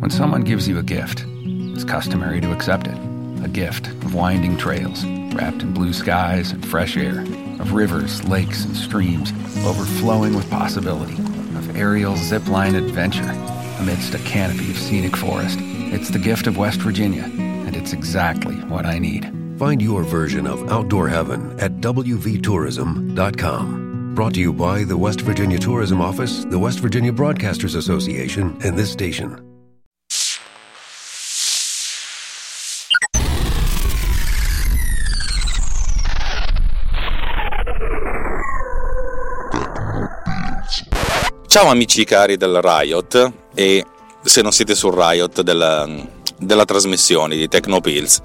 When someone gives you a gift, it's customary to accept it. A gift of winding trails, wrapped in blue skies and fresh air, of rivers, lakes, and streams overflowing with possibility, of aerial zipline adventure amidst a canopy of scenic forest. It's the gift of West Virginia, and it's exactly what I need. Find your version of outdoor heaven at WVTourism.com. Brought to you by the West Virginia Tourism Office, the West Virginia Broadcasters Association, and this station. Ciao amici cari del Riot e se non siete sul Riot della, della trasmissione di Tecnopills.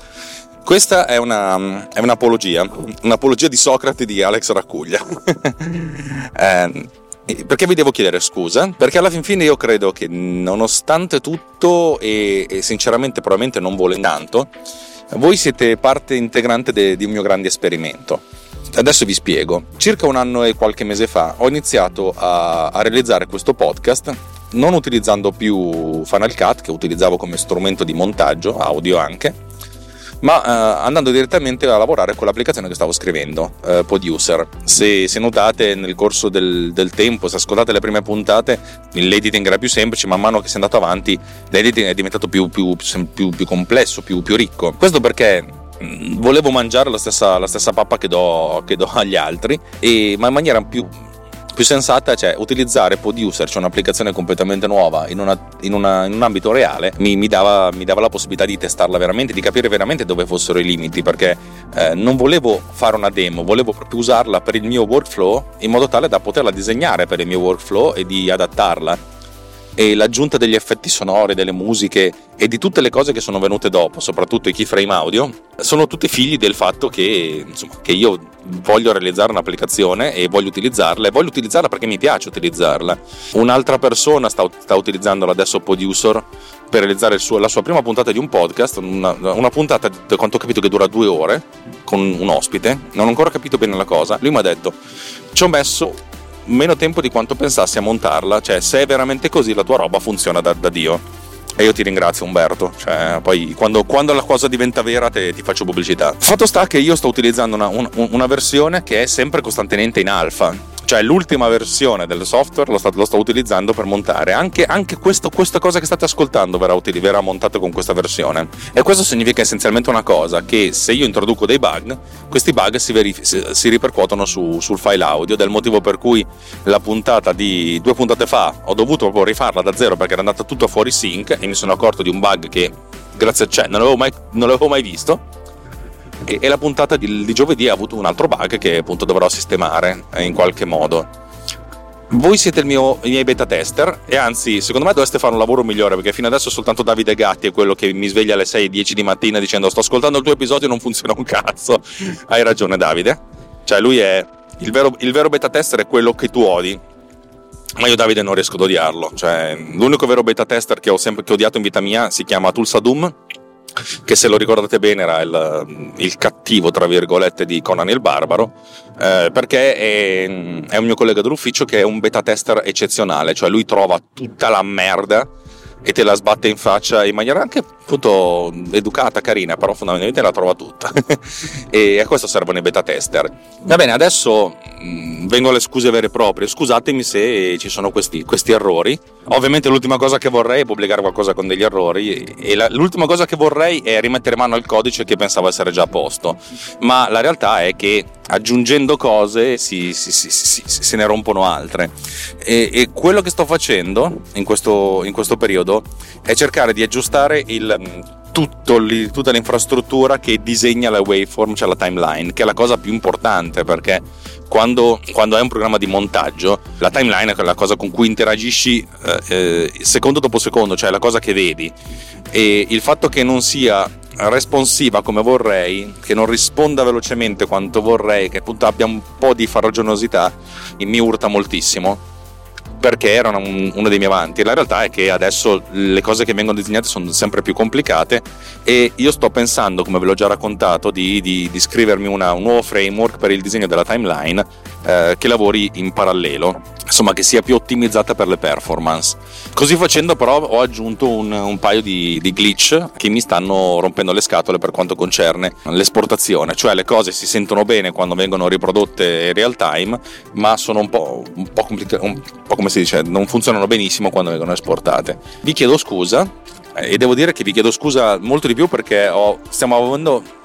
Questa è, una, è un'apologia, un'apologia di Socrate di Alex Raccuglia. eh, perché vi devo chiedere scusa? Perché alla fin fine io credo che nonostante tutto e, e sinceramente probabilmente non volendo tanto, voi siete parte integrante de, di un mio grande esperimento Adesso vi spiego. Circa un anno e qualche mese fa ho iniziato a, a realizzare questo podcast non utilizzando più Final Cut che utilizzavo come strumento di montaggio, audio anche, ma eh, andando direttamente a lavorare con l'applicazione che stavo scrivendo, eh, Poduser. Se, se, notate nel corso del, del, tempo, se ascoltate le prime puntate, l'editing era più semplice, man mano che si è andato avanti, l'editing è diventato più, più, più, più complesso, più, ricco. Questo perché volevo mangiare la stessa, la stessa pappa che do, che do, agli altri, e, ma in maniera più, più sensata, cioè utilizzare Poduser, cioè un'applicazione completamente nuova in, una, in, una, in un ambito reale, mi, mi, dava, mi, dava, la possibilità di testarla veramente, di capire veramente dove fossero i limiti, perché eh, non volevo fare una demo, volevo proprio usarla per il mio workflow in modo tale da poterla disegnare per il mio workflow e di adattarla e l'aggiunta degli effetti sonori, delle musiche e di tutte le cose che sono venute dopo, soprattutto i keyframe audio, sono tutti figli del fatto che, insomma, che io voglio realizzare un'applicazione e voglio utilizzarla e voglio utilizzarla perché mi piace utilizzarla. Un'altra persona sta, sta utilizzandola adesso Producer per realizzare suo, la sua prima puntata di un podcast, una, una puntata da quanto ho capito che dura due ore con un ospite, non ho ancora capito bene la cosa. Lui mi ha detto ci ho messo meno tempo di quanto pensassi a montarla, cioè se è veramente così la tua roba funziona da, da Dio. E io ti ringrazio Umberto, cioè, poi quando, quando, la cosa diventa vera te, ti faccio pubblicità. Fatto sta che io sto utilizzando una, un, una versione che è sempre costantemente in alfa, cioè l'ultima versione del software lo sto, lo sto utilizzando per montare. Anche, anche questo, questa cosa che state ascoltando verrà, utili, verrà montata con questa versione. E questo significa essenzialmente una cosa che se io introduco dei bug questi bug si, verif- si ripercuotono su, sul file audio. Del motivo per cui la puntata di due puntate fa ho dovuto proprio rifarla da zero perché era andata tutto fuori sync e mi sono accorto di un bug che grazie a cioè, non l'avevo non l'avevo mai visto e, e la puntata di, di, giovedì ha avuto un altro bug che appunto dovrò sistemare in qualche modo. Voi siete mio, i miei beta tester e anzi, secondo me dovreste fare un lavoro migliore perché fino adesso soltanto Davide Gatti è quello che mi sveglia alle 6-10 di mattina dicendo sto ascoltando il tuo episodio e non funziona un cazzo. Hai ragione Davide. Cioè lui è il vero, il vero beta tester è quello che tu odi, ma io Davide non riesco ad odiarlo. Cioè, l'unico vero beta tester che ho sempre che ho odiato in vita mia si chiama Tulsa Doom che se lo ricordate bene era il, il cattivo, tra virgolette, di Conan il Barbaro, eh, perché è, è un mio collega dell'ufficio che è un beta tester eccezionale, cioè lui trova tutta la merda e te la sbatte in faccia in maniera anche appunto educata, carina, però fondamentalmente la trova tutta. e a questo servono i beta tester. Va bene, adesso mh, mm, vengo alle scuse vere e proprie. Scusatemi se ci sono questi, questi, errori. Ovviamente l'ultima cosa che vorrei è pubblicare qualcosa con degli errori e la, l'ultima cosa che vorrei è rimettere mano al codice che pensavo essere già a posto. Ma la realtà è che aggiungendo cose si, si, si, se ne rompono altre. E, e, quello che sto facendo in questo, in questo periodo è cercare di aggiustare il, lì, tutta l'infrastruttura che disegna la waveform, cioè la timeline, che è la cosa più importante perché quando, quando hai un programma di montaggio, la timeline è la cosa con cui interagisci eh, eh, secondo dopo secondo, cioè la cosa che vedi. E il fatto che non sia responsiva come vorrei, che non risponda velocemente quanto vorrei, che appunto abbia un po' di farraginosità, mi urta moltissimo perché era un, uno dei miei avanti. La realtà è che adesso le cose che vengono disegnate sono sempre più complicate e io sto pensando, come ve l'ho già raccontato, di, di, di scrivermi una, un nuovo framework per il disegno della timeline eh, che lavori in parallelo, insomma che sia più ottimizzata per le performance. Così facendo però ho aggiunto un, un paio di, di, glitch che mi stanno rompendo le scatole per quanto concerne l'esportazione, cioè le cose si sentono bene quando vengono riprodotte in real time, ma sono un po', un po, complica- un po come si dice, non funzionano benissimo quando vengono esportate. Vi chiedo scusa e devo dire che vi chiedo scusa molto di più perché ho, stiamo avendo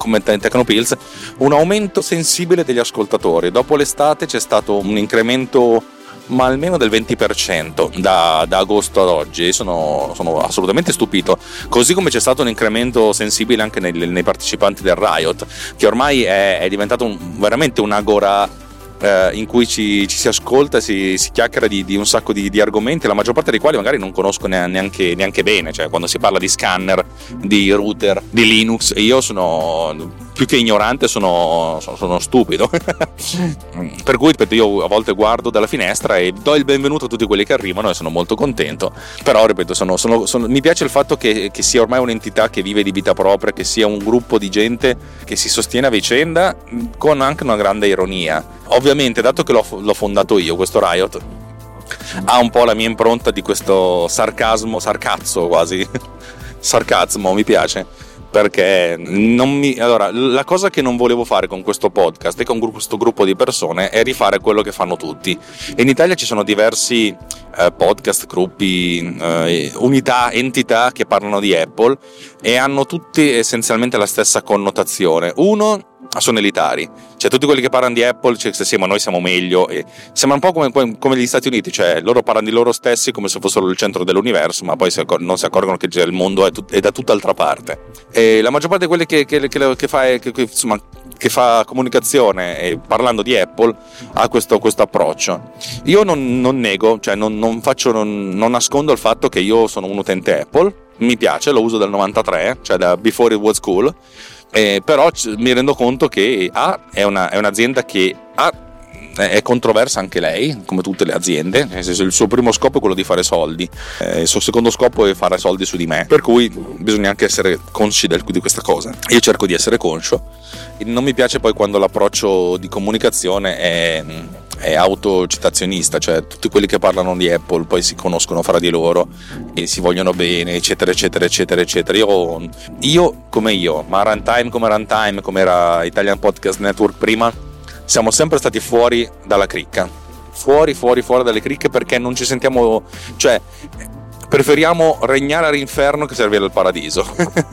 come Tecnopills, un aumento sensibile degli ascoltatori. Dopo l'estate c'è stato un incremento ma almeno del 20% da, da agosto ad oggi. Sono, sono, assolutamente stupito. Così come c'è stato un incremento sensibile anche nei, nei partecipanti del Riot, che ormai è, è diventato un, veramente un'agora eh, in cui ci, ci, si ascolta, si, si chiacchiera di, di un sacco di, di, argomenti, la maggior parte dei quali magari non conosco neanche, neanche bene, cioè quando si parla di scanner, di router, di Linux, io sono più che ignorante sono, sono, sono stupido. per cui ripeto, io a volte guardo dalla finestra e do il benvenuto a tutti quelli che arrivano e sono molto contento. Però, ripeto, sono, mi piace il fatto che, che, sia ormai un'entità che vive di vita propria, che sia un gruppo di gente che si sostiene a vicenda con anche una grande ironia. Ovviamente, dato che l'ho, l'ho fondato io, questo Riot, ha un po' la mia impronta di questo sarcasmo, sarcazzo quasi. sarcasmo, mi piace perché non mi... Allora, la cosa che non volevo fare con questo podcast e con questo gruppo di persone è rifare quello che fanno tutti. In Italia ci sono diversi eh, podcast, gruppi, eh, unità, entità che parlano di Apple e hanno tutti essenzialmente la stessa connotazione. Uno sono elitari, cioè tutti quelli che parlano di Apple, cioè, sì, ma noi siamo meglio, e sembra un po' come, come, gli Stati Uniti, cioè loro parlano di loro stessi come se fossero il centro dell'universo, ma poi si accor- non si accorgono che il mondo è, tut- è, da tutt'altra parte. E la maggior parte di quelli che, che, che, fa, insomma, che fa comunicazione e parlando di Apple ha questo, questo approccio. Io non, non nego, cioè non, non, faccio, non, non nascondo il fatto che io sono un utente Apple, mi piace, lo uso dal 93, cioè da before it was cool, eh, però mi rendo conto che A è, una, è un'azienda che ha è controversa anche lei, come tutte le aziende, nel senso il suo primo scopo è quello di fare soldi, eh, il suo secondo scopo è fare soldi su di me, per cui bisogna anche essere consci di questa cosa. Io cerco di essere conscio, non mi piace poi quando l'approccio di comunicazione è è autocitazionista, cioè tutti quelli che parlano di Apple poi si conoscono fra di loro e si vogliono bene, eccetera, eccetera, eccetera, eccetera. Io, io come io, ma Runtime come Runtime, come era Italian Podcast Network prima, siamo sempre stati fuori dalla cricca. Fuori, fuori, fuori dalle cricche perché non ci sentiamo, cioè preferiamo regnare all'inferno che servire al paradiso.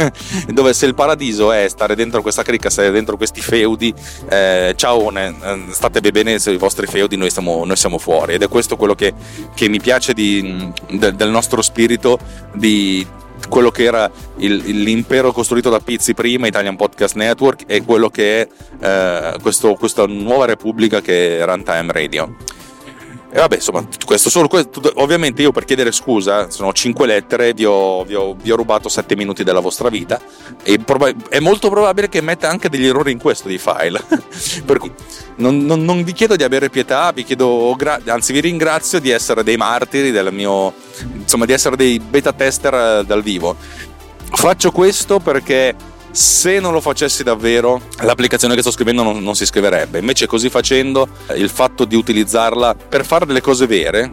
Dove se il paradiso è stare dentro questa cricca, stare dentro questi feudi, eh, ciao, eh, state bene se i vostri feudi, noi, stiamo, noi siamo fuori. Ed è questo quello che, che mi piace di, de, del nostro spirito di quello che era il, l'impero costruito da Pizzi prima, Italian Podcast Network, e quello che è eh, questo, questa nuova repubblica che è Runtime Radio. E vabbè, insomma, questo solo questo, ovviamente io per chiedere scusa, sono cinque lettere, vi ho, vi, ho, vi ho, rubato sette minuti della vostra vita e proba- è molto probabile che metta anche degli errori in questo di file. per cui non, non, non, vi chiedo di avere pietà, vi chiedo, anzi vi ringrazio di essere dei martiri del mio, insomma, di essere dei beta tester eh, dal vivo. Faccio questo perché se non lo facessi davvero l'applicazione che sto scrivendo non, non si scriverebbe invece così facendo il fatto di utilizzarla per fare delle cose vere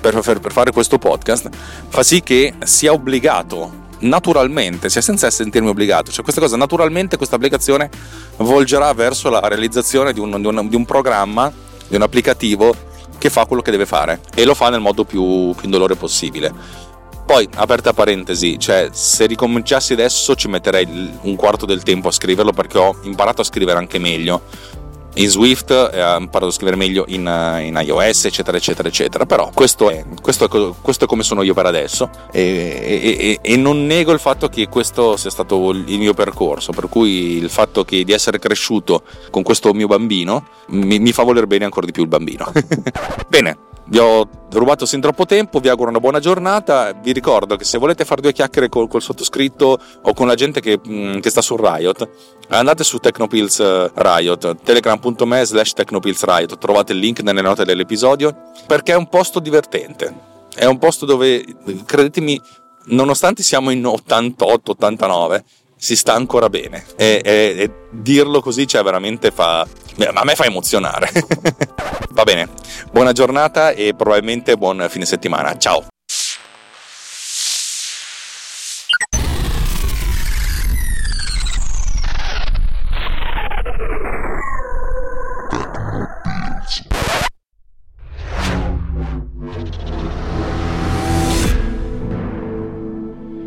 per, per, per fare questo podcast fa sì che sia obbligato naturalmente, sia senza sentirmi obbligato. Cioè, questa cosa naturalmente, questa applicazione volgerà verso la realizzazione di un, di, un, di un, programma, di un applicativo che fa quello che deve fare e lo fa nel modo più, più indolore possibile. Poi, aperta parentesi, cioè se ricominciassi adesso ci metterei un quarto del tempo a scriverlo perché ho imparato a scrivere anche meglio in Swift, eh, ho imparato a scrivere meglio in, eh, in, iOS, eccetera, eccetera, eccetera. Però questo è, questo è, questo è come sono io per adesso e, e, e, non nego il fatto che questo sia stato il mio percorso, per cui il fatto che, di essere cresciuto con questo mio bambino mi, mi fa voler bene ancora di più il bambino. bene, Vi ho rubato sin troppo tempo, vi auguro una buona giornata. Vi ricordo che se volete fare due chiacchiere col, col sottoscritto o con la gente che, mm, che, sta su Riot, andate su Technopills eh, Riot, telegram.me slash Riot, trovate il link nelle note dell'episodio, perché è un posto divertente. È un posto dove, credetemi, nonostante siamo in 88-89, si sta ancora bene. E, e, e dirlo così, cioè, veramente fa. A me fa emozionare. Va bene, buona giornata e probabilmente buon fine settimana. Ciao!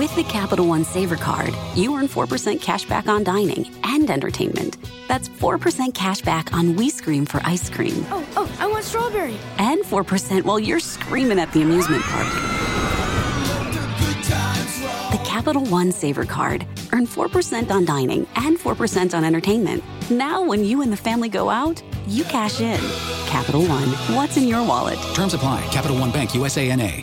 With the Capital One Saver Card, you earn 4% cash back on dining and entertainment. That's 4% cash back on We Scream for ice cream. Oh, oh, I want strawberry. And 4% while you're screaming at the amusement park. The Capital One Saver Card. Earn 4% on dining and 4% on entertainment. Now, when you and the family go out, you cash in. Capital One, what's in your wallet? Terms apply. Capital One Bank, USA NA.